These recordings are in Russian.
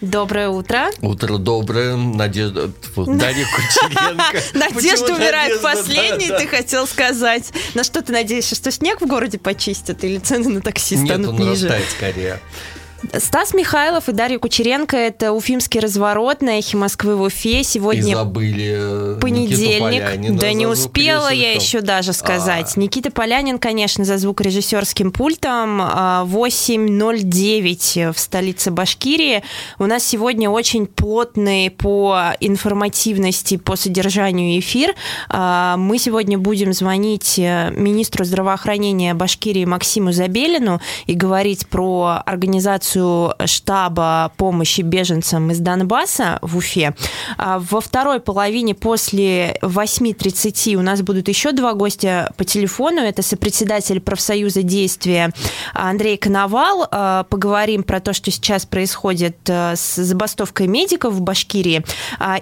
Доброе утро. Утро доброе. Надежда... Дарья Кучеренко. Надежда умирает последней, ты хотел сказать. На что ты надеешься, что снег в городе почистят или цены на такси станут ниже? Нет, он растает скорее. Стас Михайлов и Дарья Кучеренко – это уфимский разворот на «Эхе Москвы» в Уфе. Сегодня и забыли э, понедельник. Да не успела я еще даже сказать. А. Никита Полянин, конечно, за звукорежиссерским пультом. 8.09 в столице Башкирии. У нас сегодня очень плотный по информативности, по содержанию эфир. А, мы сегодня будем звонить э, министру здравоохранения Башкирии Максиму Забелину и говорить про организацию информацию штаба помощи беженцам из Донбасса в Уфе. А во второй половине после 8.30 у нас будут еще два гостя по телефону. Это сопредседатель профсоюза действия Андрей Коновал. А, поговорим про то, что сейчас происходит а, с забастовкой медиков в Башкирии.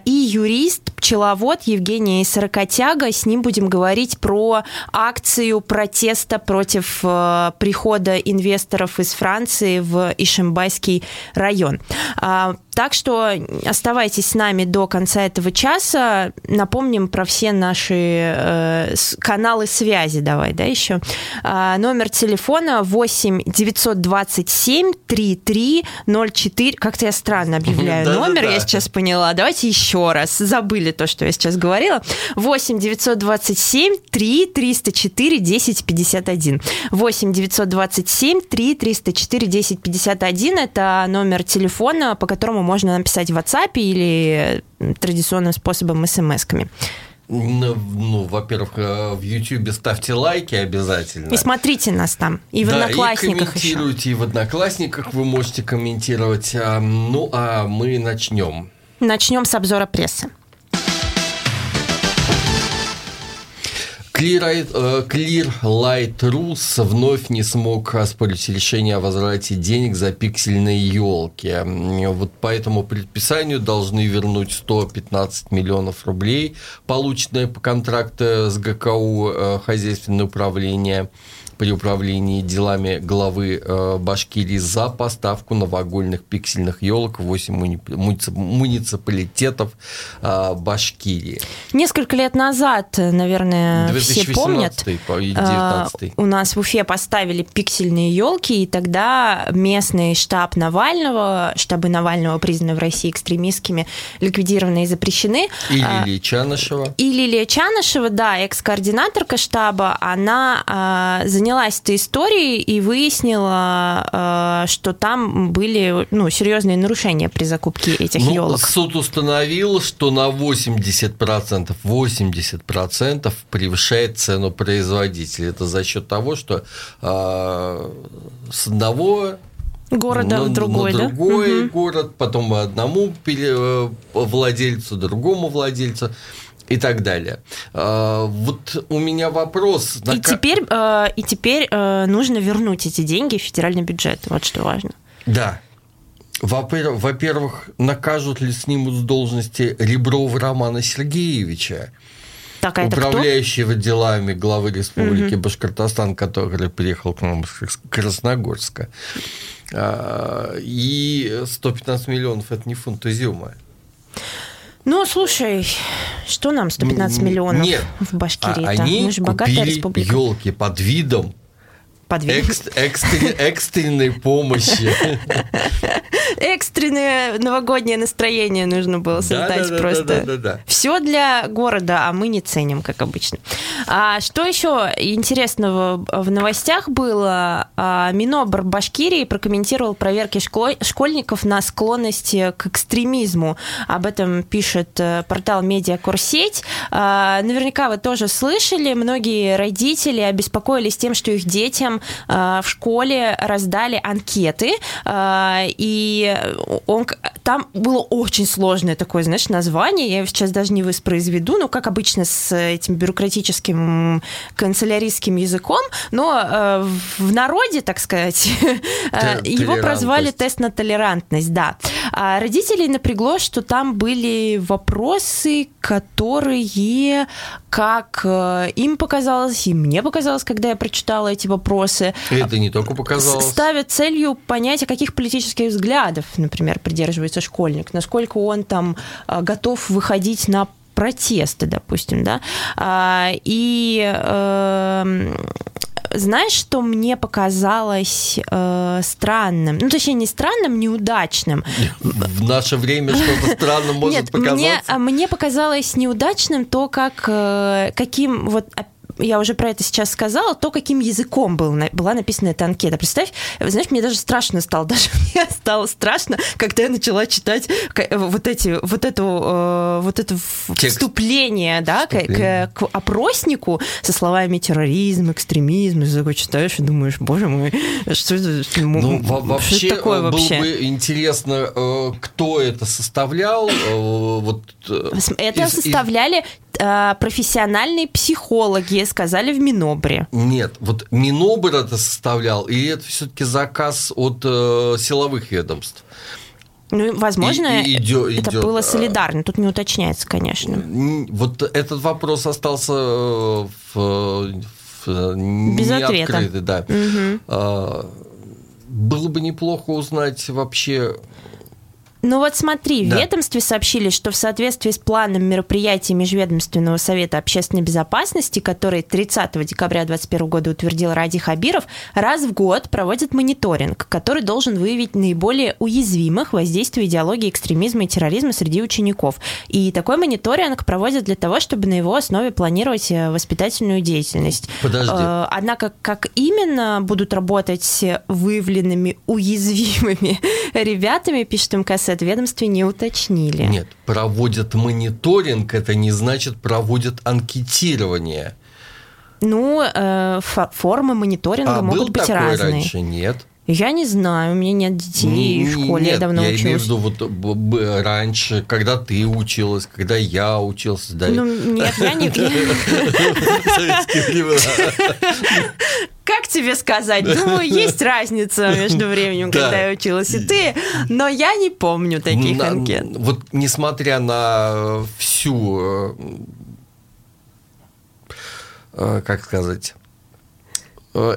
И юрист, пчеловод Евгений Сорокотяга. С ним будем говорить про акцию протеста против прихода инвесторов из Франции в Иш Ишимбайский район. А, так что оставайтесь с нами до конца этого часа. Напомним про все наши э, каналы связи. Давай, да, еще. А, номер телефона 8 927 33 04. Как-то я странно объявляю номер, я сейчас поняла. Давайте еще раз. Забыли то, что я сейчас говорила. 8 927 3 304 10 51. 8 927 3 304 10 51 это номер телефона, по которому можно написать в WhatsApp или традиционным способом смс-ками. Ну, ну, во-первых, э, в YouTube ставьте лайки обязательно. И смотрите нас там. И в да, Одноклассниках и комментируйте, еще. и в Одноклассниках вы можете комментировать. А, ну, а мы начнем. Начнем с обзора прессы. Clear Light Rus вновь не смог оспорить решение о возврате денег за пиксельные елки. Вот по этому предписанию должны вернуть 115 миллионов рублей, полученные по контракту с ГКУ э, хозяйственное управление при управлении делами главы э, Башкирии за поставку новогодних пиксельных елок в 8 муниципалитетов э, Башкирии. Несколько лет назад, наверное, все помнят, э, у нас в Уфе поставили пиксельные елки, и тогда местный штаб Навального, штабы Навального признаны в России экстремистскими, ликвидированы и запрещены. И Лилия Чанышева. И Лилия Чанышева, да, экс-координаторка штаба, она занималась занялась этой историей и выяснила, э, что там были ну, серьезные нарушения при закупке этих ну, елок. Суд установил, что на 80%, 80% превышает цену производителя. Это за счет того, что э, с одного города на, в другой, на да? другой угу. город, потом одному э, владельцу, другому владельцу и так далее. А, вот у меня вопрос. И теперь, э, и теперь э, нужно вернуть эти деньги в федеральный бюджет. Вот что важно. Да. Во-первых, накажут ли снимут с должности Реброва Романа Сергеевича, так, а управляющего кто? делами главы Республики угу. Башкортостан, который приехал к нам из Красногорска. А, и 115 миллионов – это не фунт изюма. Ну, слушай, что нам 115 миллионов Нет, в Башкирии? А они Мы же богатая республика. елки под видом под Экст, экстрен, экстренной помощи. Экстренное новогоднее настроение нужно было создать да, да, просто. Да. Все для города, а мы не ценим, как обычно. А что еще интересного в новостях было? А, Минобр Башкирии прокомментировал проверки школьников на склонности к экстремизму. Об этом пишет э, портал Медиакурсеть. А, наверняка вы тоже слышали, многие родители обеспокоились тем, что их детям э, в школе раздали анкеты, э, и он, там было очень сложное такое, знаешь, название, я его сейчас даже не воспроизведу, но, как обычно, с этим бюрократическим канцеляристским языком, но э, в народе, так сказать, его прозвали тест на толерантность, да. А родителей напрягло, что там были вопросы которые, как э, им показалось, и мне показалось, когда я прочитала эти вопросы, это не только показалось. ставят целью понять, о каких политических взглядов, например, придерживается школьник, насколько он там э, готов выходить на протесты, допустим, да, а, и э, знаешь, что мне показалось э, странным? Ну, точнее, не странным, неудачным. В наше время что-то странным может Нет, показаться. Мне, мне показалось неудачным то, как э, каким вот я уже про это сейчас сказала, то, каким языком был, была написана эта анкета. Представь, знаешь, мне даже страшно стало, даже мне стало страшно, когда я начала читать вот эти, вот эту, э, вот это Текст. вступление, да, К, к, к опроснику со словами терроризм, экстремизм, и такой читаешь и думаешь, боже мой, что это, ну, вообще, что такое вообще? Было бы интересно, э, кто это составлял. Э, вот, это из, составляли Э, профессиональные психологи сказали в Минобре. Нет, вот Минобр это составлял, и это все-таки заказ от э, силовых ведомств. Ну, возможно, и, и идет, это идет, было солидарно. Тут не уточняется, конечно. Вот этот вопрос остался э, в, в Без ответа. да. Угу. Было бы неплохо узнать вообще ну вот смотри, да. в ведомстве сообщили, что в соответствии с планом мероприятий Межведомственного совета общественной безопасности, который 30 декабря 2021 года утвердил Ради Хабиров, раз в год проводят мониторинг, который должен выявить наиболее уязвимых воздействий идеологии экстремизма и терроризма среди учеников. И такой мониторинг проводят для того, чтобы на его основе планировать э, воспитательную деятельность. Подожди. Э, однако, как именно будут работать выявленными уязвимыми ребятами, пишет МКС, в ведомстве не уточнили. Нет, проводят мониторинг, это не значит проводят анкетирование. Ну, э, формы мониторинга а могут был быть такой разные. раньше нет. Я не знаю, у меня нет детей в школе, нет, я давно я учусь. имею в виду вот раньше, когда ты училась, когда я учился. Да. Ну, нет, я не... Как тебе сказать? Думаю, есть разница между временем, когда я училась и ты, но я не помню таких анкет. Вот несмотря на всю, э, э, как сказать,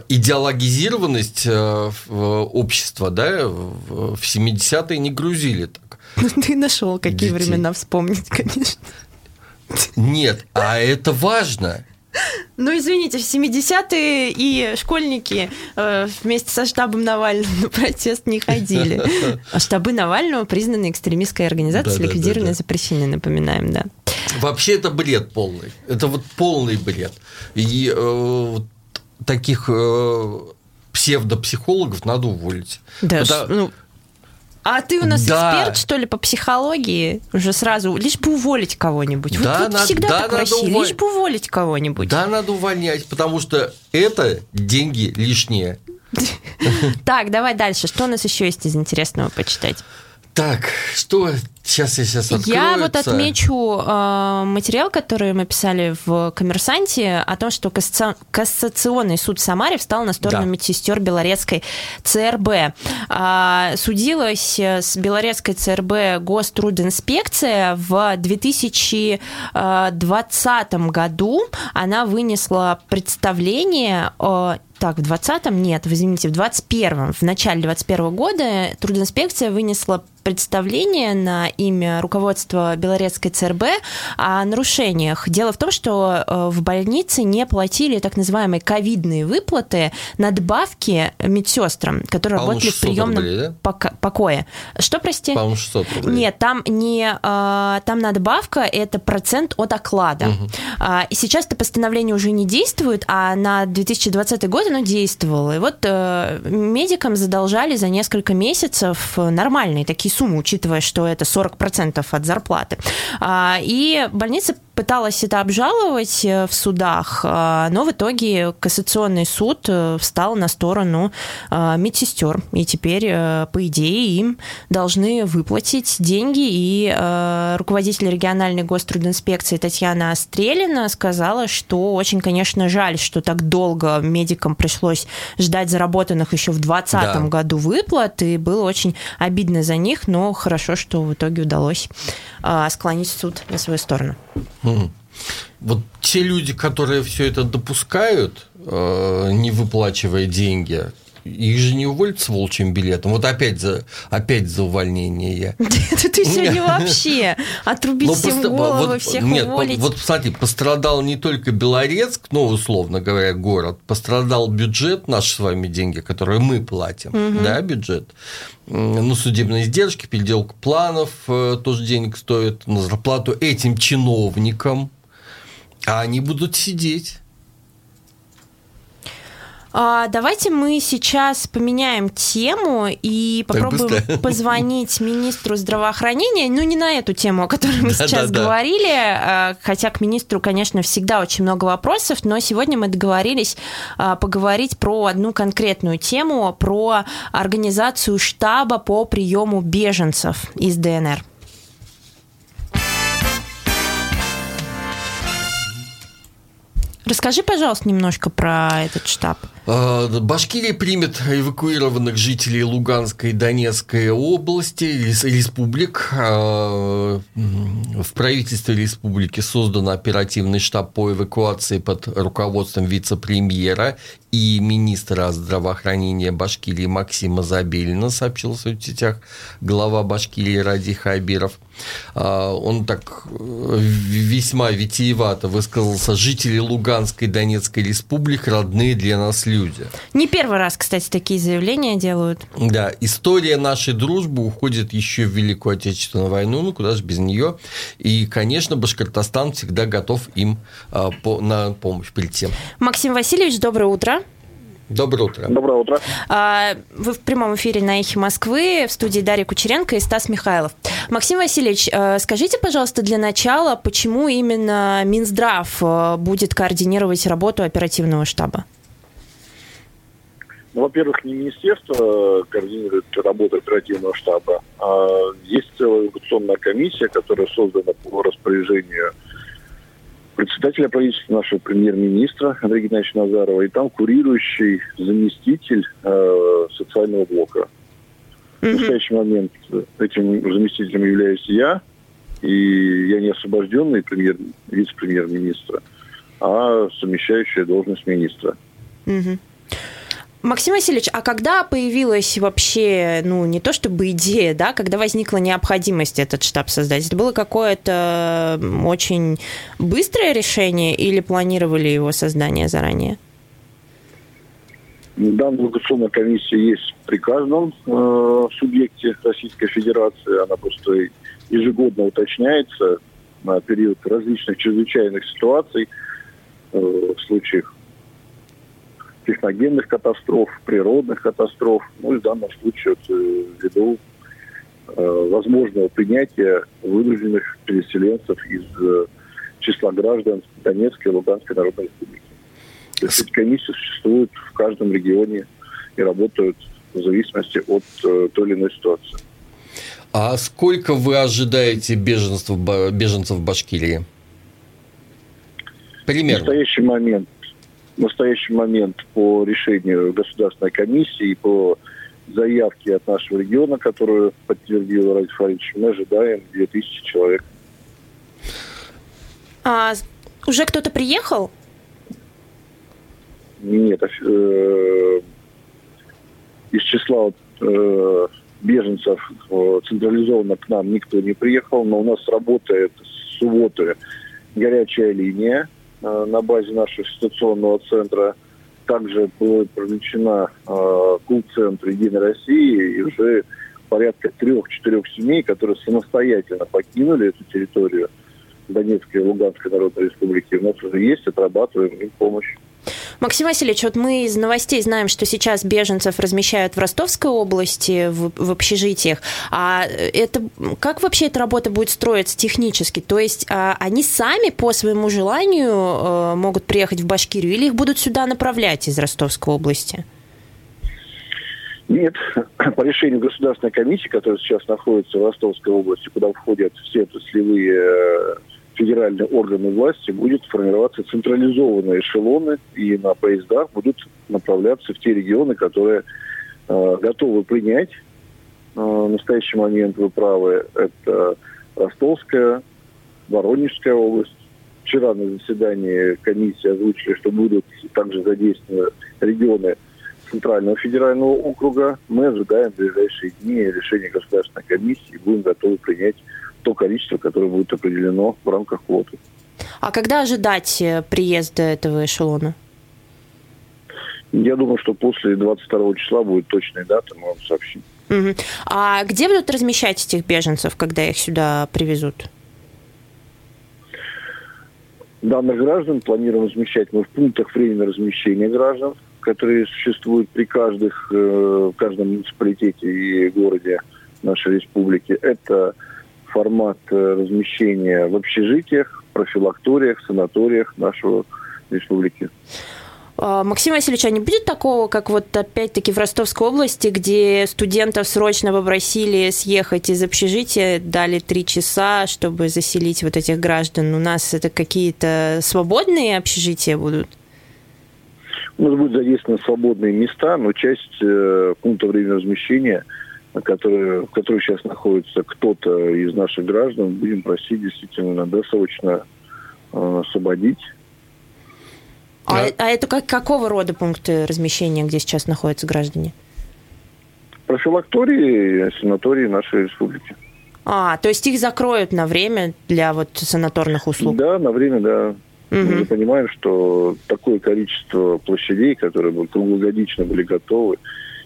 идеологизированность общества, да, в 70-е не грузили так. Ну, ты нашел, какие Детей. времена вспомнить, конечно. Нет, а это важно. Ну, извините, в 70-е и школьники э, вместе со штабом Навального на протест не ходили. А штабы Навального признаны экстремистской организацией, да, ликвидированы, да, да, запрещены, напоминаем, да. Вообще это бред полный. Это вот полный бред. И э, таких э, псевдопсихологов надо уволить. Да, Потому... ну, а ты у нас да. эксперт, что ли, по психологии? Уже сразу, лишь бы уволить кого-нибудь. Да, вот, вот надо, всегда да, так в России, уволь... лишь бы уволить кого-нибудь. Да, надо увольнять, потому что это деньги лишние. Так, давай дальше. Что у нас еще есть из интересного почитать? Так, что сейчас я сейчас откроется. Я вот отмечу э, материал, который мы писали в «Коммерсанте» о том, что Кассационный суд в Самаре встал на сторону да. медсестер Белорецкой ЦРБ. Э, судилась с Белорецкой ЦРБ Гострудинспекция в 2020 году. Она вынесла представление о так, в 20-м нет, извините, в 21-м, в начале 21 года трудинспекция вынесла представление на имя руководства Белорецкой ЦРБ о нарушениях. Дело в том, что э, в больнице не платили так называемые ковидные выплаты, надбавки медсестрам, которые работали в приемном рублей, да? покое. Что, прости? По-моему, 600 рублей. Нет, там не э, там надбавка это процент от оклада. Угу. И сейчас это постановление уже не действует, а на 2020 год оно действовало. И вот э, медикам задолжали за несколько месяцев нормальные такие сумму, учитывая, что это 40% от зарплаты. А, и больница пыталась это обжаловать э, в судах, а, но в итоге кассационный суд э, встал на сторону а, медсестер. И теперь, э, по идее, им должны выплатить деньги. И руководитель региональной гострудинспекции Татьяна Стрелина сказала, что очень, конечно, жаль, что так долго медикам пришлось ждать заработанных еще в 2020 да. году выплат, и было очень обидно за них, но хорошо, что в итоге удалось склонить суд на свою сторону. Вот те люди, которые все это допускают, э, не выплачивая деньги, их же не уволят с волчьим билетом. Вот опять за, опять за увольнение я. Это ты сегодня вообще отрубить ну, всем головы, всех уволить. Вот, смотри, пострадал не только Белорецк, ну, условно говоря, город, пострадал бюджет, наши с вами деньги, которые мы платим, да, бюджет. Ну, судебные издержки, переделка планов э, тоже денег стоит, на зарплату этим чиновникам, а они будут сидеть. А, давайте мы сейчас поменяем тему и попробуем позвонить министру здравоохранения. Ну, не на эту тему, о которой мы сейчас говорили, а, хотя к министру, конечно, всегда очень много вопросов, но сегодня мы договорились а, поговорить про одну конкретную тему, про организацию штаба по приему беженцев из ДНР. Расскажи, пожалуйста, немножко про этот штаб. А, Башкирия примет эвакуированных жителей Луганской и Донецкой области, республик. А, в правительстве республики создан оперативный штаб по эвакуации под руководством вице-премьера и министра здравоохранения Башкирии Максима Забелина, сообщил в соцсетях глава Башкирии Ради Хайбиров. А, он так э, весьма витиевато высказался. Жители Луганской и Донецкой республик родные для нас люди. Не первый раз, кстати, такие заявления делают. Да, история нашей дружбы уходит еще в Великую Отечественную войну, ну куда же без нее. И, конечно, Башкортостан всегда готов им а, на помощь прийти. Максим Васильевич, доброе утро. Доброе утро. Доброе утро. А, вы в прямом эфире на «Эхе Москвы» в студии Дарья Кучеренко и Стас Михайлов. Максим Васильевич, э, скажите, пожалуйста, для начала, почему именно Минздрав э, будет координировать работу оперативного штаба? Ну, во-первых, не министерство координирует работу оперативного штаба, а есть целая эвакуационная комиссия, которая создана по распоряжению председателя правительства, нашего премьер-министра Андрея Геннадьевича Назарова, и там курирующий заместитель э, социального блока. Mm-hmm. В настоящий момент этим заместителем являюсь я, и я не освобожденный премьер, вице-премьер-министра, а совмещающая должность министра. Mm-hmm. Максим Васильевич, а когда появилась вообще, ну, не то чтобы идея, да, когда возникла необходимость этот штаб создать? Это было какое-то очень быстрое решение или планировали его создание заранее? Данная эвакуационная комиссия есть при каждом э, субъекте Российской Федерации. Она просто ежегодно уточняется на период различных чрезвычайных ситуаций э, в случаях техногенных катастроф, природных катастроф, ну и в данном случае вот, э, ввиду э, возможного принятия вынужденных переселенцев из э, числа граждан Донецкой и Луганской Народной Республики. То есть эти комиссии существуют в каждом регионе и работают в зависимости от э, той или иной ситуации. А сколько вы ожидаете беженцев, беженцев в Башкирии? Примерно. В настоящий момент в настоящий момент по решению Государственной комиссии и по заявке от нашего региона, которую подтвердил Ради Фаридович, мы ожидаем 2000 человек. А уже кто-то приехал? Нет, э, из числа э, беженцев э, централизованно к нам никто не приехал, но у нас работает с субботы горячая линия, на базе нашего ситуационного центра. Также была привлечена э, Кул-центр Единой России и уже порядка трех-четырех семей, которые самостоятельно покинули эту территорию Донецкой и Луганской Народной Республики. У нас уже есть, отрабатываем им помощь. Максим Васильевич, вот мы из новостей знаем, что сейчас беженцев размещают в Ростовской области, в, в общежитиях. А это как вообще эта работа будет строиться технически? То есть а, они сами по своему желанию а, могут приехать в Башкирию или их будут сюда направлять из Ростовской области? Нет, по решению Государственной комиссии, которая сейчас находится в Ростовской области, куда входят все отраслевые э, федеральные органы власти будет формироваться централизованные эшелоны, и на поездах будут направляться в те регионы, которые э, готовы принять э, в настоящий момент, вы правы, это Ростовская, Воронежская область. Вчера на заседании комиссии озвучили, что будут также задействованы регионы Центрального федерального округа. Мы ожидаем в ближайшие дни решения Государственной комиссии и будем готовы принять то количество, которое будет определено в рамках квоты. А когда ожидать э, приезда этого эшелона? Я думаю, что после 22 числа будет точная дата, мы вам сообщим. Угу. А где будут размещать этих беженцев, когда их сюда привезут? Данных граждан планируем размещать мы в пунктах временного размещения граждан, которые существуют при каждых, э, каждом муниципалитете и городе нашей республики. Это формат э, размещения в общежитиях, профилакториях, санаториях нашего республики. А, Максим Васильевич, а не будет такого, как вот опять-таки в Ростовской области, где студентов срочно попросили съехать из общежития, дали три часа, чтобы заселить вот этих граждан? У нас это какие-то свободные общежития будут? У нас будут задействованы свободные места, но часть э, пункта временного размещения, которые, в которых сейчас находится кто-то из наших граждан, будем просить действительно досрочно э, освободить а, а это как, какого рода пункты размещения, где сейчас находятся граждане? Профилактории, санатории нашей республики. А, то есть их закроют на время для вот санаторных услуг? Да, на время, да. Угу. Мы же понимаем, что такое количество площадей, которые бы круглогодично были готовы,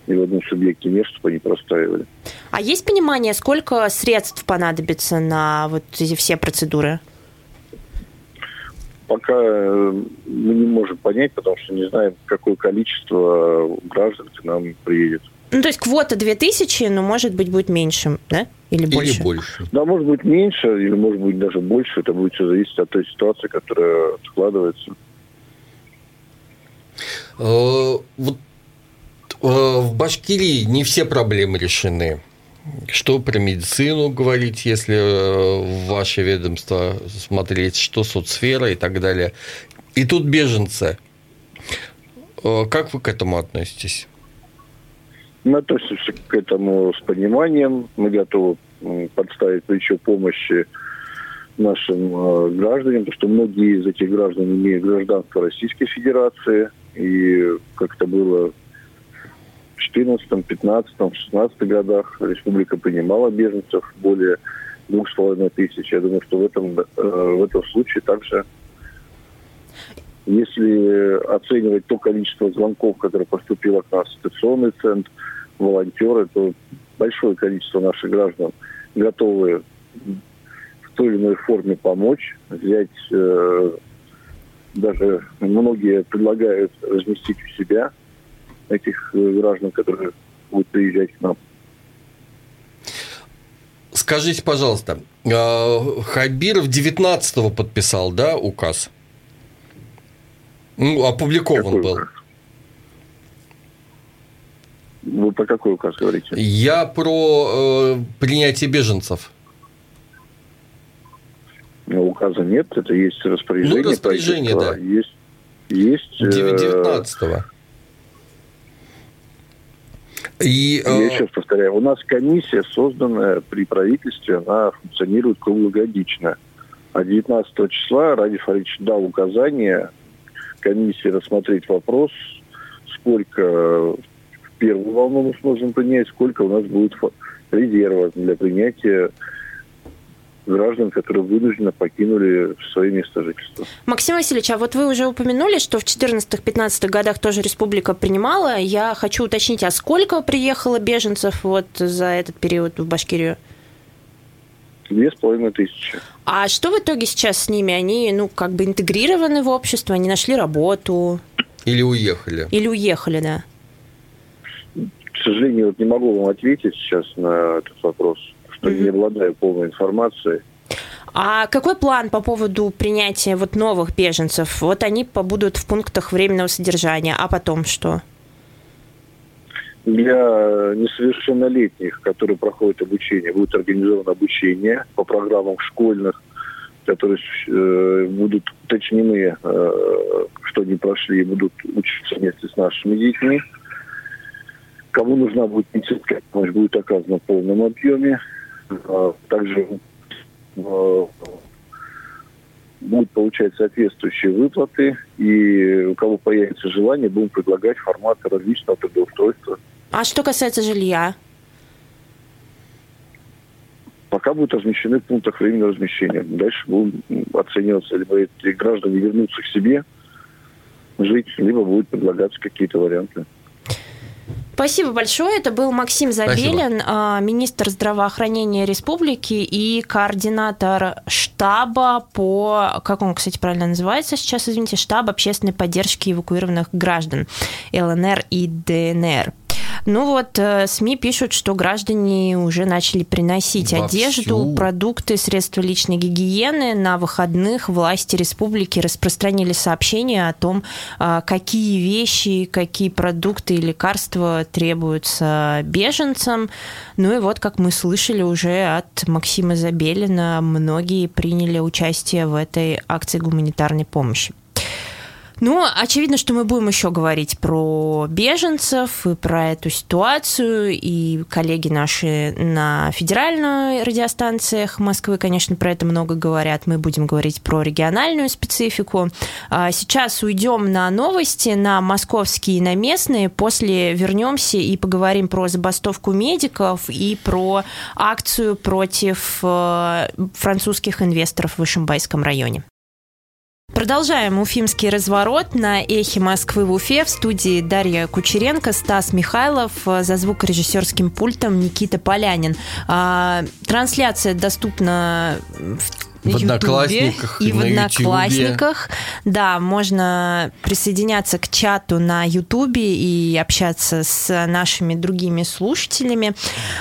ни в одном субъекте нет, чтобы они простаивали. А есть понимание, сколько средств понадобится на вот эти все процедуры? пока э, мы не можем понять, потому что не знаем, какое количество граждан к нам приедет. Ну, то есть квота 2000, но, может быть, будет меньше, да? Или больше? Или больше. Да, может быть, меньше, или, может быть, даже больше. Это будет все зависеть от той ситуации, которая складывается. Э, вот э, в Башкирии не все проблемы решены. Что про медицину говорить, если э, в ваше ведомство смотреть, что соцсфера и так далее. И тут беженцы. Э, как вы к этому относитесь? Мы относимся к этому с пониманием. Мы готовы подставить плечо помощи нашим э, гражданам, потому что многие из этих граждан имеют гражданство Российской Федерации. И как это было 2014, 15, 16 годах республика принимала беженцев более двух с половиной тысяч. Я думаю, что в этом, э, в этом случае также, если оценивать то количество звонков, которое поступило к нас в стационный центр, волонтеры, то большое количество наших граждан готовы в той или иной форме помочь, взять э, даже многие предлагают разместить у себя – этих э, граждан, которые будут приезжать к нам. Скажите, пожалуйста, а, Хабиров 19-го подписал, да, указ? Ну, опубликован какой был. Указ? Вы про какой указ говорите? Я про э, принятие беженцев. Ну, указа нет, это есть распоряжение. Ну, распоряжение, да. Есть, есть 19-го. Э, и, Я э... еще раз повторяю, у нас комиссия, созданная при правительстве, она функционирует круглогодично. А 19 числа Ради Фаридович дал указание комиссии рассмотреть вопрос, сколько в первую волну мы сможем принять, сколько у нас будет резерва для принятия граждан, которые вынужденно покинули свои места жительства. Максим Васильевич, а вот вы уже упомянули, что в 2014-2015 годах тоже республика принимала. Я хочу уточнить, а сколько приехало беженцев вот за этот период в Башкирию? Две с половиной тысячи. А что в итоге сейчас с ними? Они, ну, как бы интегрированы в общество, они нашли работу? Или уехали? Или уехали, да. К сожалению, вот не могу вам ответить сейчас на этот вопрос что mm-hmm. не обладаю полной информацией. А какой план по поводу принятия вот новых беженцев? Вот они побудут в пунктах временного содержания, а потом что? Для несовершеннолетних, которые проходят обучение, будет организовано обучение по программам школьных, которые э, будут уточнены, э, что они прошли и будут учиться вместе с нашими детьми. Кому нужна будет медицинская помощь, будет оказана в полном объеме. А, также будут получать соответствующие выплаты, и у кого появится желание, будем предлагать форматы различного трудоустройства. А что касается жилья? Пока будут размещены в пунктах временного размещения. Дальше будем оцениваться, либо эти граждане вернутся к себе жить, либо будут предлагаться какие-то варианты. Спасибо большое. Это был Максим Забелин, Спасибо. А, министр здравоохранения республики и координатор штаба по, как он, кстати, правильно называется сейчас, извините, штаб общественной поддержки эвакуированных граждан ЛНР и ДНР. Ну вот, э, СМИ пишут, что граждане уже начали приносить Во одежду, всю... продукты, средства личной гигиены. На выходных власти республики распространили сообщения о том, а, какие вещи, какие продукты и лекарства требуются беженцам. Ну и вот, как мы слышали уже от Максима Забелина, многие приняли участие в этой акции гуманитарной помощи. Ну, очевидно, что мы будем еще говорить про беженцев и про эту ситуацию. И коллеги наши на федеральных радиостанциях Москвы, конечно, про это много говорят. Мы будем говорить про региональную специфику. А сейчас уйдем на новости, на московские и на местные. После вернемся и поговорим про забастовку медиков и про акцию против э, французских инвесторов в Ишимбайском районе. Продолжаем уфимский разворот на эхе Москвы в Уфе. В студии Дарья Кучеренко, Стас Михайлов, за звукорежиссерским пультом Никита Полянин. А, трансляция доступна в в Одноклассниках и в Одноклассниках. Да, можно присоединяться к чату на Ютубе и общаться с нашими другими слушателями.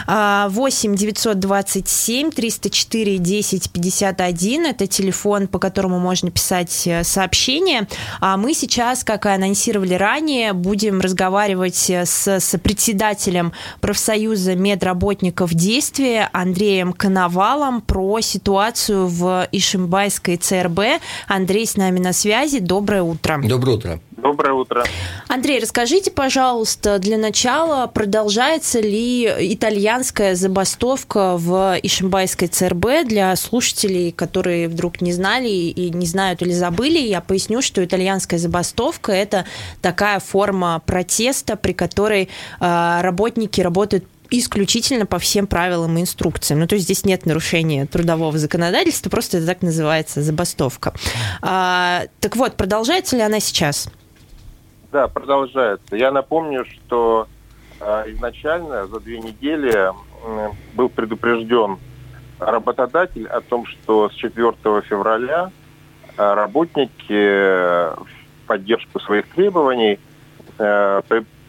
8 927 304 10 51 это телефон, по которому можно писать э, сообщения. А мы сейчас, как и анонсировали ранее, будем разговаривать с, с председателем профсоюза медработников действия Андреем Коновалом про ситуацию в Ишимбайской ЦРБ. Андрей с нами на связи. Доброе утро. Доброе утро. Доброе утро. Андрей, расскажите, пожалуйста, для начала, продолжается ли итальянская забастовка в Ишимбайской ЦРБ для слушателей, которые вдруг не знали и не знают или забыли? Я поясню, что итальянская забастовка – это такая форма протеста, при которой э, работники работают исключительно по всем правилам и инструкциям. Ну, то есть здесь нет нарушения трудового законодательства, просто это так называется забастовка. А, так вот, продолжается ли она сейчас? Да, продолжается. Я напомню, что э, изначально за две недели был предупрежден работодатель о том, что с 4 февраля э, работники в поддержку своих требований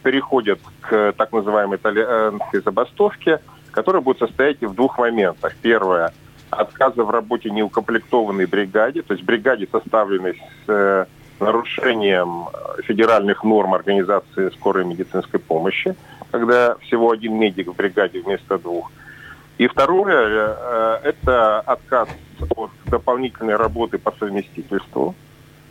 переходят к так называемой итальянской забастовке, которая будет состоять в двух моментах. Первое – отказа в работе неукомплектованной бригаде, то есть бригаде, составленной с э, нарушением федеральных норм организации скорой медицинской помощи, когда всего один медик в бригаде вместо двух. И второе э, – это отказ от дополнительной работы по совместительству,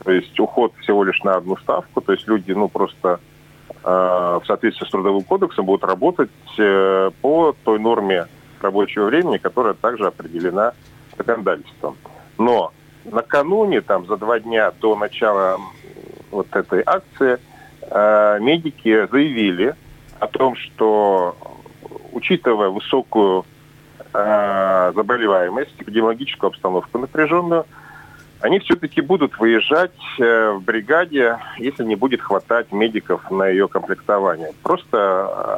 то есть уход всего лишь на одну ставку, то есть люди ну, просто Э, в соответствии с Трудовым кодексом будут работать э, по той норме рабочего времени, которая также определена законодательством. Но накануне, там, за два дня до начала вот этой акции, э, медики заявили о том, что, учитывая высокую заболеваемость, эпидемиологическую обстановку напряженную, они все-таки будут выезжать э, в бригаде, если не будет хватать медиков на ее комплектование. Просто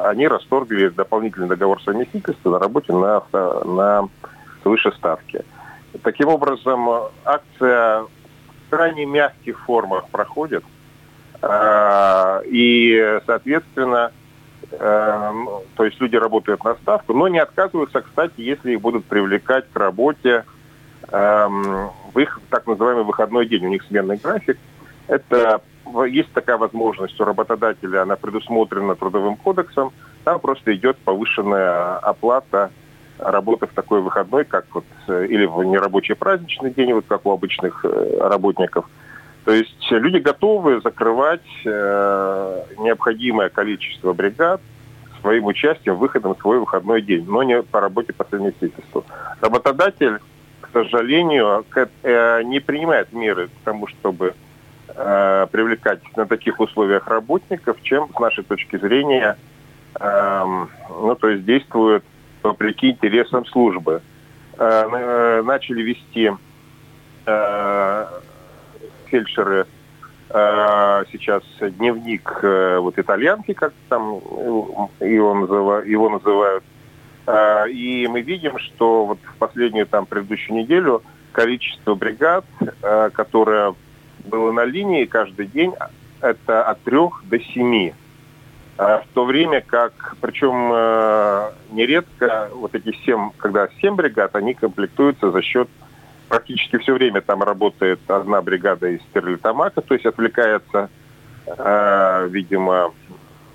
э, они расторгли дополнительный договор совместительства на работе на, на свыше ставки. Таким образом, акция в крайне мягких формах проходит. Э, и, соответственно, то есть люди работают на ставку, но не отказываются, кстати, если их будут привлекать к работе эм, в их так называемый выходной день. У них сменный график. Это есть такая возможность у работодателя, она предусмотрена трудовым кодексом. Там просто идет повышенная оплата работы в такой выходной, как вот э, или в нерабочий праздничный день, вот как у обычных э, работников. То есть люди готовы закрывать э, необходимое количество бригад своим участием, выходом в свой выходной день, но не по работе по совместительству. Работодатель сожалению, э, не принимает меры к тому, чтобы э, привлекать на таких условиях работников, чем, с нашей точки зрения, эм, ну, то есть действуют вопреки интересам службы. Начали вести фельдшеры сейчас дневник вот итальянки, как там его, называют, его называют, а, и мы видим, что вот в последнюю там предыдущую неделю количество бригад, а, которое было на линии каждый день, это от трех до семи. А в то время как, причем нередко вот эти семь, когда семь бригад, они комплектуются за счет практически все время там работает одна бригада из Стерлитамака, то есть отвлекается, видимо,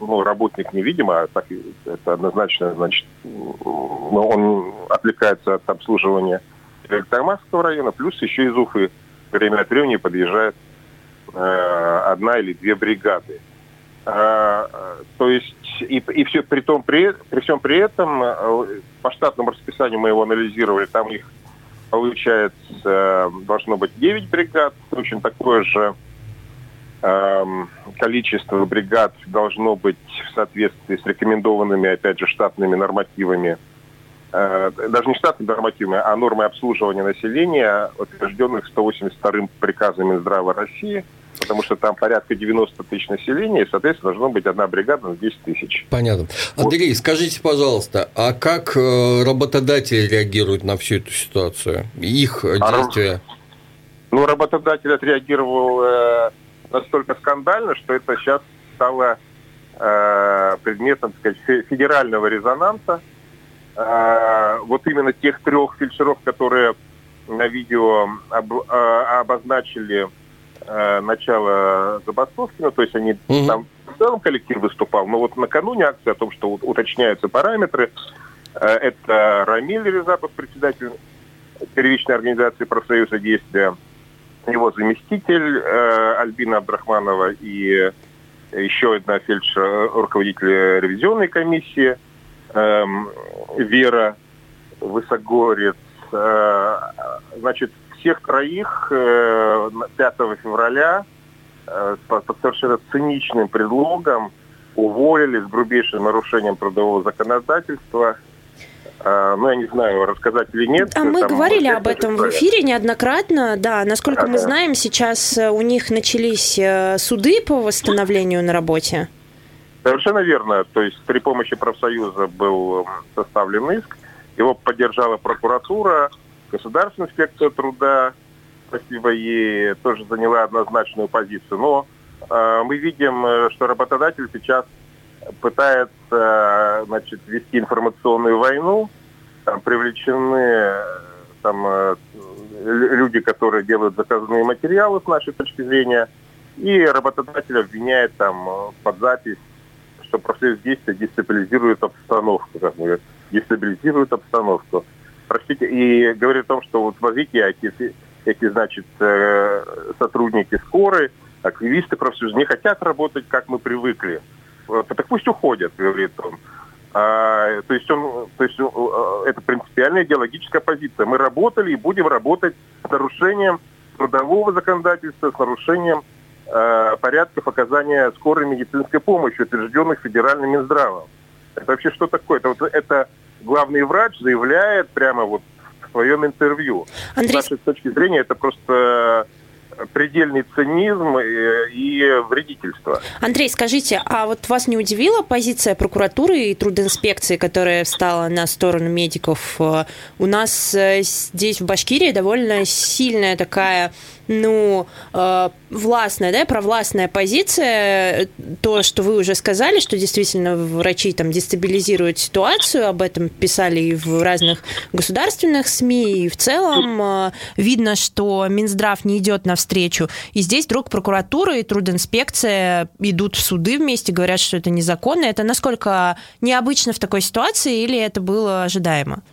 ну, работник невидимо, а так это однозначно, значит, ну, он отвлекается от обслуживания Тормазского района, плюс еще из Уфы время от времени подъезжает э, одна или две бригады. А, то есть и, и все при том при, при всем при этом э, по штатному расписанию мы его анализировали, там их получается э, должно быть 9 бригад, очень такое же количество бригад должно быть в соответствии с рекомендованными, опять же, штатными нормативами, э, даже не штатными нормативами, а нормой обслуживания населения, утвержденных 182-м приказом Минздрава России, потому что там порядка 90 тысяч населения, и, соответственно, должно быть одна бригада на 10 тысяч. Понятно. Андрей, вот. скажите, пожалуйста, а как э, работодатели реагируют на всю эту ситуацию? Их а действия? Ну, работодатель отреагировал э, настолько скандально, что это сейчас стало э, предметом, так сказать, федерального резонанса. Э, вот именно тех трех фельдшеров, которые на видео об, э, обозначили э, начало забастовки, ну, то есть они угу. там в целом коллектив выступал, но вот накануне акции о том, что уточняются параметры, э, это Рамиль Резапов, председатель первичной организации профсоюза действия, его заместитель э, Альбина Абдрахманова и еще одна фельдшер, руководитель ревизионной комиссии э, Вера Высогорец. Э, значит, всех троих э, 5 февраля э, по, по совершенно циничным предлогом уволили с грубейшим нарушением трудового законодательства – ну, я не знаю, рассказать или нет. А мы говорили об этом в эфире неоднократно, да. Насколько мы знаем, сейчас э, у них начались э, суды по восстановлению на работе. Совершенно верно. То есть при помощи профсоюза был составлен иск, его поддержала прокуратура, Государственная инспекция труда, спасибо ей, тоже заняла однозначную позицию. Но э, мы видим, э, что работодатель сейчас пытается значит, вести информационную войну. Там привлечены там, э, люди, которые делают заказанные материалы с нашей точки зрения, и работодатель обвиняет там под запись, что профсоюз действия дестабилизирует обстановку, как бы, дестабилизирует обстановку. Простите, и говорит о том, что вот возите эти, эти значит, э, сотрудники скорой, активисты профсоюза не хотят работать, как мы привыкли. Э, так пусть уходят, говорит он. А, то есть он, то есть э, это принципиальная идеологическая позиция. Мы работали и будем работать с нарушением трудового законодательства, с нарушением э, порядков оказания скорой медицинской помощи, утвержденных федеральным Минздравом. Это вообще что такое? Это, вот, это главный врач заявляет прямо вот в своем интервью. Андрей... С нашей точки зрения это просто предельный цинизм и вредительство. Андрей, скажите, а вот вас не удивила позиция прокуратуры и трудинспекции, которая встала на сторону медиков? У нас э, здесь в Башкирии довольно сильная такая ну, э, властная, да, провластная позиция, то, что вы уже сказали, что действительно врачи там дестабилизируют ситуацию, об этом писали и в разных государственных СМИ, и в целом э, видно, что Минздрав не идет навстречу. И здесь вдруг прокуратура и трудинспекция идут в суды вместе, говорят, что это незаконно. Это насколько необычно в такой ситуации или это было ожидаемо?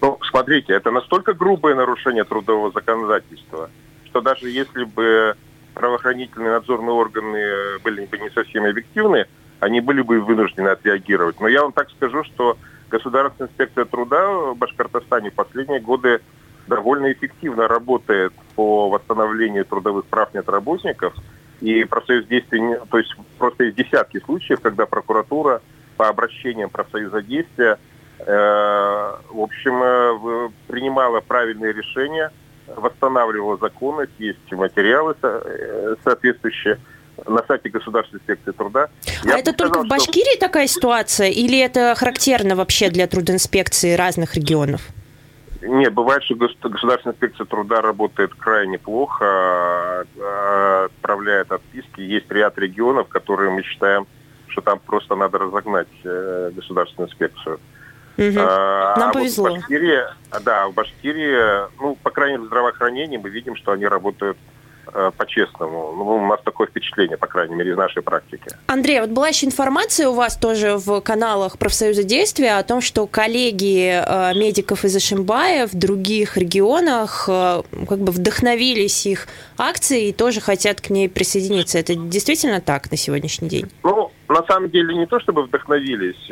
Ну, смотрите, это настолько грубое нарушение трудового законодательства – что даже если бы правоохранительные надзорные органы были бы не совсем объективны, они были бы вынуждены отреагировать. Но я вам так скажу, что Государственная инспекция труда в Башкортостане в последние годы довольно эффективно работает по восстановлению трудовых прав недработников. И профсоюз действий, то есть просто есть десятки случаев, когда прокуратура по обращениям профсоюза действия, э, в общем, э, принимала правильные решения, восстанавливала законность, есть материалы э, соответствующие на сайте Государственной инспекции труда. А Я это сказал, только в Башкирии что... такая ситуация или это характерно вообще для трудинспекции разных регионов? Нет, бывает, что Государственная инспекция труда работает крайне плохо, а, отправляет отписки. Есть ряд регионов, которые мы считаем, что там просто надо разогнать э, Государственную инспекцию. Угу. А, Нам а повезло. Вот в Башкирии, да, в Башкирии, ну, по крайней мере, в здравоохранении мы видим, что они работают Э, по-честному. Ну, у нас такое впечатление, по крайней мере, из нашей практики. Андрей, вот была еще информация у вас тоже в каналах профсоюза действия о том, что коллеги э, медиков из Ишимбая в других регионах э, как бы вдохновились их акцией и тоже хотят к ней присоединиться. Это действительно так на сегодняшний день? Ну, на самом деле не то, чтобы вдохновились.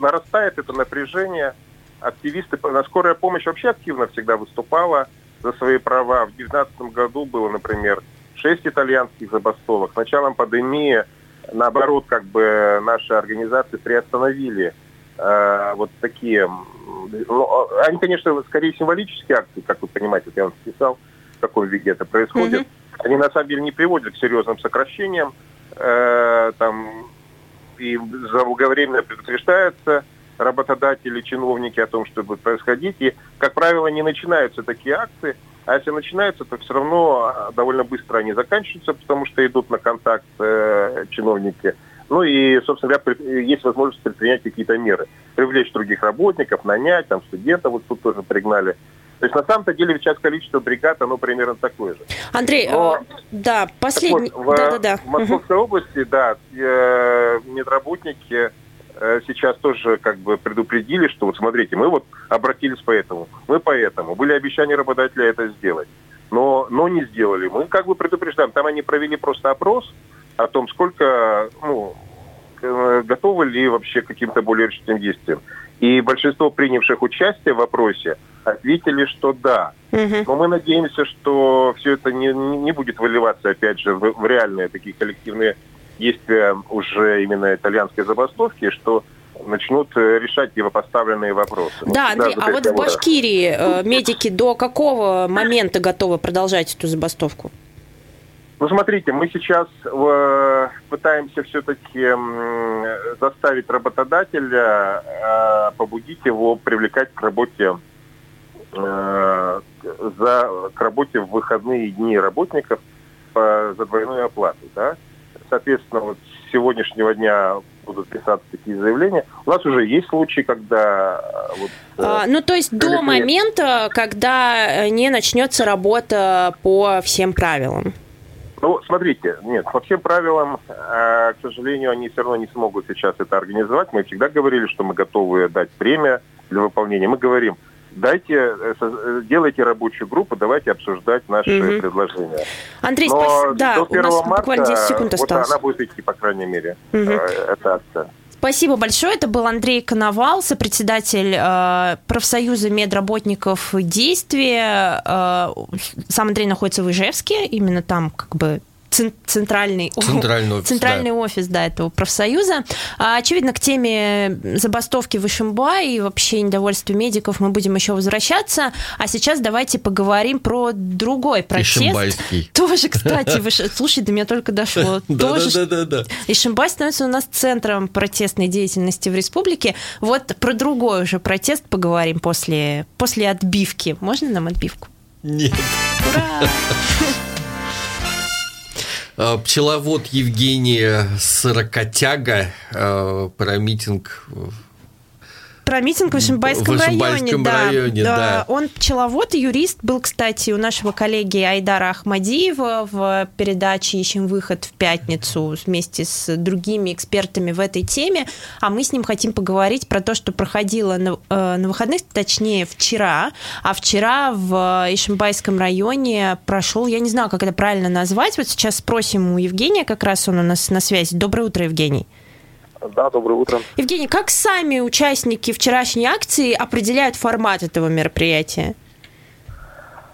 Нарастает это напряжение. Активисты, на скорая помощь вообще активно всегда выступала – за свои права. В 2019 году было, например, шесть итальянских забастовок. С началом пандемии, наоборот, как бы наши организации приостановили э, вот такие... Ну, они, конечно, скорее символические акции, как вы понимаете, вот я вам списал, в каком виде это происходит. Mm-hmm. Они, на самом деле, не приводят к серьезным сокращениям. Э, там, и заблаговременно предупреждается работодатели, чиновники о том, что будет происходить. И, как правило, не начинаются такие акции. А если начинаются, то все равно а, довольно быстро они заканчиваются, потому что идут на контакт э, чиновники. Ну и, собственно говоря, есть возможность предпринять какие-то меры. Привлечь других работников, нанять, там, студентов вот тут тоже пригнали. То есть на самом-то деле сейчас количество бригад, оно примерно такое же. Андрей, Но, э, да, последний... Вот, в, да, да, да. в Московской угу. области, да, э, медработники Э, сейчас тоже как бы предупредили, что вот смотрите, мы вот обратились по этому, мы по этому. Были обещания работодателя это сделать, но, но не сделали. Мы как бы предупреждаем. Там они провели просто опрос о том, сколько, ну, э, готовы ли вообще к каким-то более решительным действиям. И большинство принявших участие в опросе ответили, что да. Но мы надеемся, что все это не, не будет выливаться, опять же, в, в реальные такие коллективные действия уже именно итальянской забастовки, что начнут э, решать его поставленные вопросы. Да, Андрей, а вот в Башкирии э, медики до какого момента готовы продолжать эту забастовку? Ну, смотрите, мы сейчас э, пытаемся все-таки э, заставить работодателя, э, побудить его привлекать к работе э, за, к работе в выходные дни работников по, за двойную оплату, да? соответственно, вот с сегодняшнего дня будут писаться такие заявления. У нас уже есть случаи, когда... Э, вот, э, а, ну, то есть до момента, когда не начнется работа по всем правилам? Ну, смотрите, нет, по всем правилам, э, к сожалению, они все равно не смогут сейчас это организовать. Мы всегда говорили, что мы готовы дать премию для выполнения. Мы говорим, дайте, э, э, делайте рабочую группу, давайте обсуждать наши угу. предложения. Андрей, Но спасибо. Да, до 1 у нас марта, буквально 10 секунд осталось. Вот она будет идти, по крайней мере, угу. эта акция. Спасибо большое. Это был Андрей Коновал, сопредседатель э, профсоюза медработников действия. Э, сам Андрей находится в Ижевске, именно там как бы центральный, центральный офис, центральный да. офис да, этого профсоюза. А, очевидно, к теме забастовки в Ишимба и вообще недовольства медиков мы будем еще возвращаться. А сейчас давайте поговорим про другой протест. Ишимбайский. Тоже, кстати, вы... слушай, до меня только дошло. Да, да, да, Ишимбай становится у нас центром протестной деятельности в республике. Вот про другой уже протест поговорим после, после отбивки. Можно нам отбивку? Нет. Ура! Э, пчеловод Евгения Сорокотяга э, про митинг про митинг в Ишимбайском, в Ишимбайском районе. районе да, да. Он пчеловод и юрист. Был, кстати, у нашего коллеги Айдара Ахмадиева в передаче «Ищем выход» в пятницу вместе с другими экспертами в этой теме. А мы с ним хотим поговорить про то, что проходило на, э, на выходных, точнее, вчера. А вчера в Ишимбайском районе прошел, я не знаю, как это правильно назвать. Вот сейчас спросим у Евгения, как раз он у нас на связи. Доброе утро, Евгений. Да, доброе утро. Евгений, как сами участники вчерашней акции определяют формат этого мероприятия?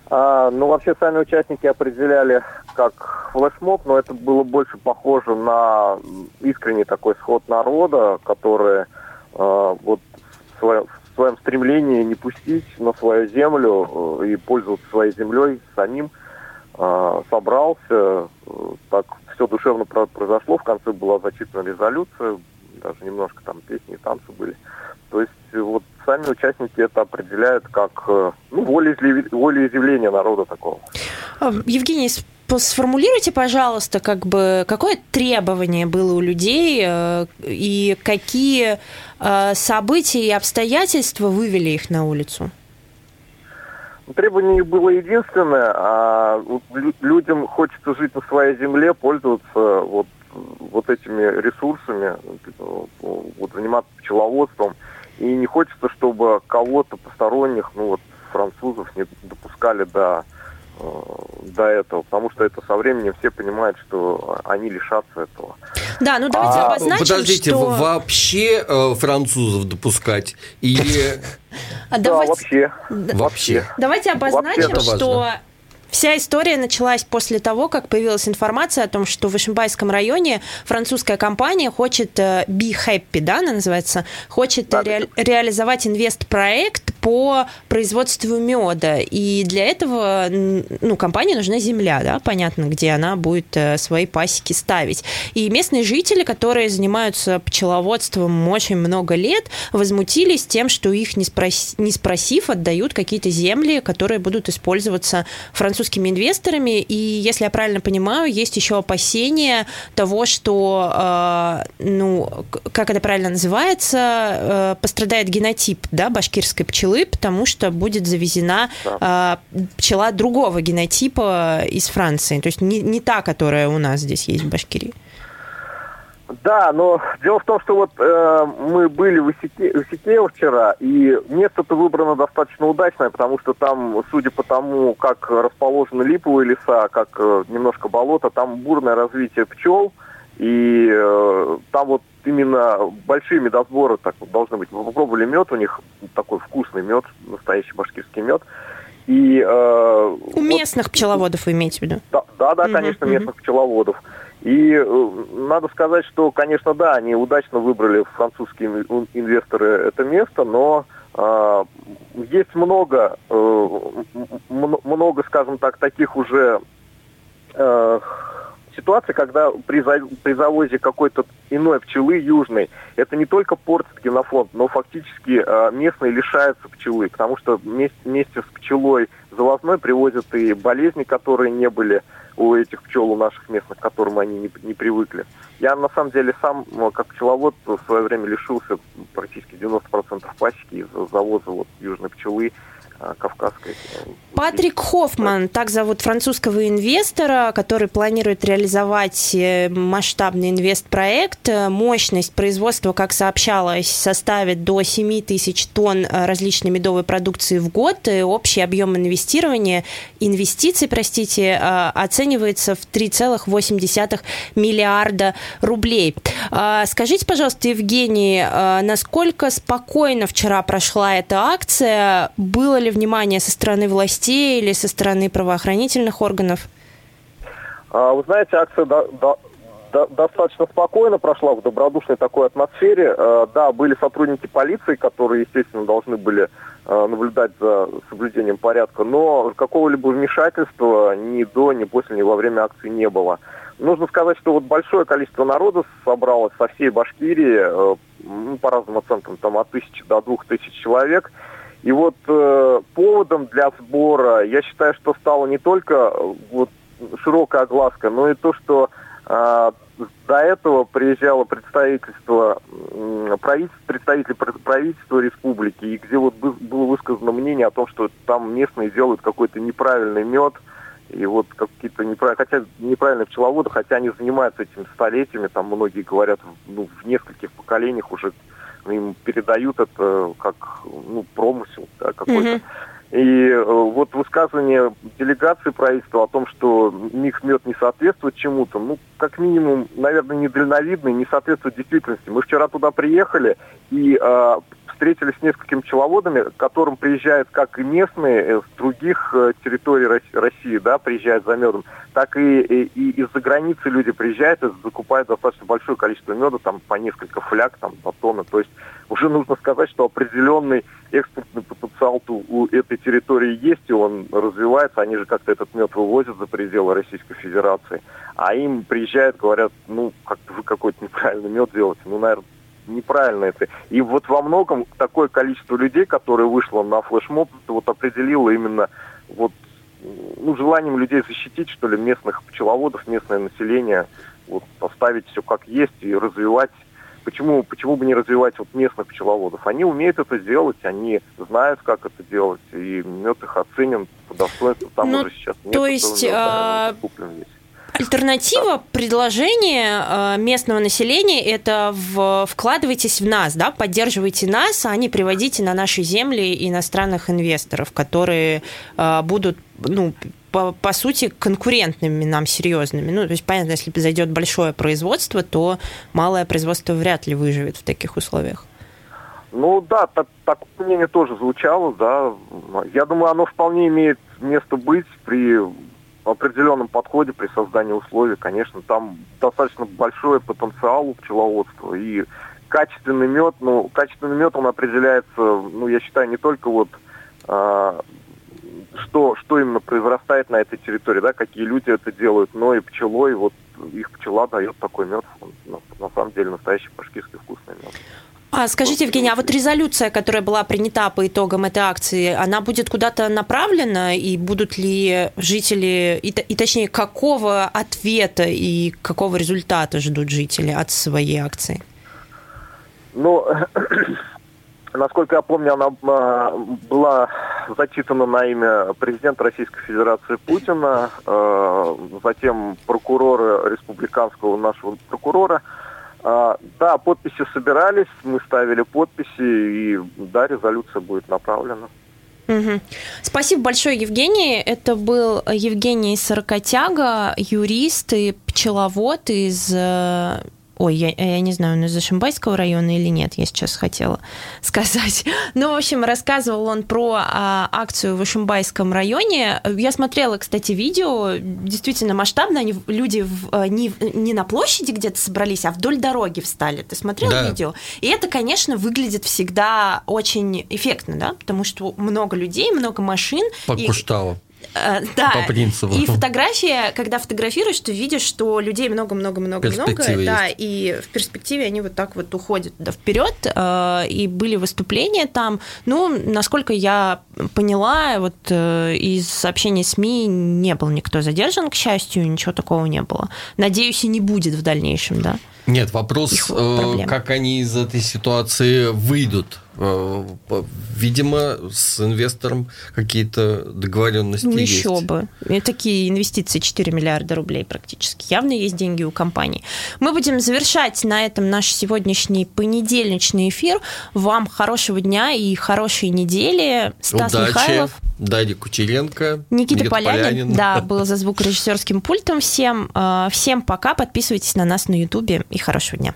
А, ну, вообще, сами участники определяли как флешмоб, но это было больше похоже на искренний такой сход народа, который а, вот в своем, в своем стремлении не пустить на свою землю э, и пользоваться своей землей самим а, собрался. Э, так все душевно произошло. В конце была зачитана резолюция, даже немножко там песни и танцы были. То есть вот сами участники это определяют как э, ну, волеизъявление народа такого. А, Евгений, сформулируйте, пожалуйста, как бы какое требование было у людей э, и какие э, события и обстоятельства вывели их на улицу? Требование было единственное, а людям хочется жить на своей земле, пользоваться вот, вот этими ресурсами, вот, заниматься пчеловодством. И не хочется, чтобы кого-то посторонних, ну вот французов, не допускали до, э, до этого, потому что это со временем все понимают, что они лишатся этого. Да, ну давайте а, обозначим, Подождите, что... вообще э, французов допускать или... А да, вообще. Вообще. Давайте обозначим, что Вся история началась после того, как появилась информация о том, что в Ишимбайском районе французская компания хочет э, Be Happy, да, она называется, хочет да, ре- реализовать инвест-проект по производству меда. И для этого ну, компании нужна земля, да, понятно, где она будет э, свои пасеки ставить. И местные жители, которые занимаются пчеловодством очень много лет, возмутились тем, что их, не, спрос... не спросив, отдают какие-то земли, которые будут использоваться французскими инвесторами. И, если я правильно понимаю, есть еще опасения того, что, э, ну, как это правильно называется, э, пострадает генотип, да, башкирской пчелы, пчелы, потому что будет завезена да. э, пчела другого генотипа из Франции, то есть не, не та, которая у нас здесь есть в Башкирии. Да, но дело в том, что вот э, мы были в Исике, Исике вчера, и место-то выбрано достаточно удачное, потому что там, судя по тому, как расположены липовые леса, как э, немножко болото, там бурное развитие пчел, и э, там вот именно большие медосборы так должны быть. Мы попробовали мед, у них такой вкусный мед, настоящий башкирский мед. И, э, у местных пчеловодов вы имеете в виду? Да, да, да конечно, местных пчеловодов. И э, надо сказать, что, конечно, да, они удачно выбрали французские инвесторы это место, но э, есть много, э, много, скажем так, таких уже э, ситуация, когда при, при завозе какой-то иной пчелы южной, это не только портит генофонд, но фактически э, местные лишаются пчелы, потому что вместе, вместе с пчелой завозной привозят и болезни, которые не были у этих пчел, у наших местных, к которым они не, не привыкли. Я, на самом деле, сам, как пчеловод, в свое время лишился практически 90% пасеки из-за завоза вот, южной пчелы а, кавказской. Э, Патрик Хоффман, так зовут французского инвестора, который планирует реализовать э, масштабный инвестпроект. Мощность производства, как сообщалось, составит до 7 тысяч тонн э, различной медовой продукции в год. И общий объем инвестирования, инвестиций, простите, оценивается в 3,8 миллиарда рублей. Скажите, пожалуйста, Евгений, насколько спокойно вчера прошла эта акция? Было ли внимание со стороны властей или со стороны правоохранительных органов? А, вы знаете, акция до, до, до, достаточно спокойно прошла в добродушной такой атмосфере. А, да, были сотрудники полиции, которые, естественно, должны были а, наблюдать за соблюдением порядка, но какого-либо вмешательства ни до, ни после, ни во время акции не было. Нужно сказать, что вот большое количество народа собралось со всей Башкирии, ну, по разным оценкам, там от тысячи до двух тысяч человек – и вот э, поводом для сбора, я считаю, что стало не только э, вот, широкая огласка, но и то, что э, до этого приезжало представительство, правительство, представители правительства республики, и где вот было высказано мнение о том, что там местные делают какой-то неправильный мед, и вот какие-то неправильные, хотя неправильные пчеловоды, хотя они занимаются этим столетиями, там многие говорят ну, в нескольких поколениях уже им передают это как ну, промысел да, какой-то. Mm-hmm. И э, вот высказывание делегации правительства о том, что них мед не соответствует чему-то, ну, как минимум, наверное, недальновидно и не соответствует действительности. Мы вчера туда приехали, и э, встретились с несколькими пчеловодами, к которым приезжают как и местные э, с других э, территорий России, да, приезжают за медом, так и, и, и из-за границы люди приезжают и закупают достаточно большое количество меда, там по несколько фляг, там по тонны. То есть уже нужно сказать, что определенный экспортный потенциал у этой территории есть, и он развивается. Они же как-то этот мед вывозят за пределы Российской Федерации. А им приезжают, говорят, ну, как-то вы какой-то неправильный мед делаете. Ну, наверное, неправильно это. И вот во многом такое количество людей, которое вышло на флешмоб, вот определило именно вот ну, желанием людей защитить, что ли, местных пчеловодов, местное население, вот поставить все как есть и развивать. Почему, почему бы не развивать вот местных пчеловодов? Они умеют это делать, они знают, как это делать, и мед их оценен по достоинству. Там ну, уже сейчас нет. То есть, а... куплен весь. Альтернатива предложения э, местного населения – это в, вкладывайтесь в нас, да, поддерживайте нас, а не приводите на наши земли иностранных инвесторов, которые э, будут, ну, по, по сути, конкурентными нам серьезными. Ну, то есть, понятно, если зайдет большое производство, то малое производство вряд ли выживет в таких условиях. Ну да, так, такое мнение тоже звучало, да. Я думаю, оно вполне имеет место быть при определенном подходе при создании условий, конечно, там достаточно большой потенциал у пчеловодства. И качественный мед, ну, качественный мед, он определяется, ну, я считаю, не только вот а, что, что именно произрастает на этой территории, да, какие люди это делают, но и пчелой, вот их пчела дает такой мед, он, на, на самом деле настоящий башкирский вкусный мед. А скажите, Евгений, а вот резолюция, которая была принята по итогам этой акции, она будет куда-то направлена, и будут ли жители, и, и точнее, какого ответа и какого результата ждут жители от своей акции? Ну, насколько я помню, она а, была зачитана на имя президента Российской Федерации Путина, а, затем прокурора республиканского нашего прокурора – да, подписи собирались, мы ставили подписи, и да, резолюция будет направлена. Угу. Спасибо большое, Евгений. Это был Евгений Сорокотяга, юрист и пчеловод из э, Ой, я, я не знаю, он из Ашимбайского района или нет, я сейчас хотела сказать. Ну, в общем, рассказывал он про а, акцию в Ашимбайском районе. Я смотрела, кстати, видео, действительно масштабно. Они, люди в, а, не, не на площади где-то собрались, а вдоль дороги встали. Ты смотрел да. видео? И это, конечно, выглядит всегда очень эффектно, да, потому что много людей, много машин. По и... Кушталу. Э, да. По принципу. И фотография, когда фотографируешь, ты видишь, что людей много-много-много-много, да, и в перспективе они вот так вот уходят да, вперед, э, и были выступления там. Ну, насколько я поняла, вот э, из сообщений СМИ не был никто задержан, к счастью, ничего такого не было. Надеюсь, и не будет в дальнейшем, да. Нет, вопрос, как они из этой ситуации выйдут видимо, с инвестором какие-то договоренности ну, есть. Еще бы. И такие инвестиции 4 миллиарда рублей практически. Явно есть деньги у компании. Мы будем завершать на этом наш сегодняшний понедельничный эфир. Вам хорошего дня и хорошей недели. Стас Удачи. Михайлов. Дарья Кучеренко. Никита, Никита Полянин, Полянин. Да, был за звукорежиссерским пультом. Всем, э, всем пока. Подписывайтесь на нас на Ютубе и хорошего дня.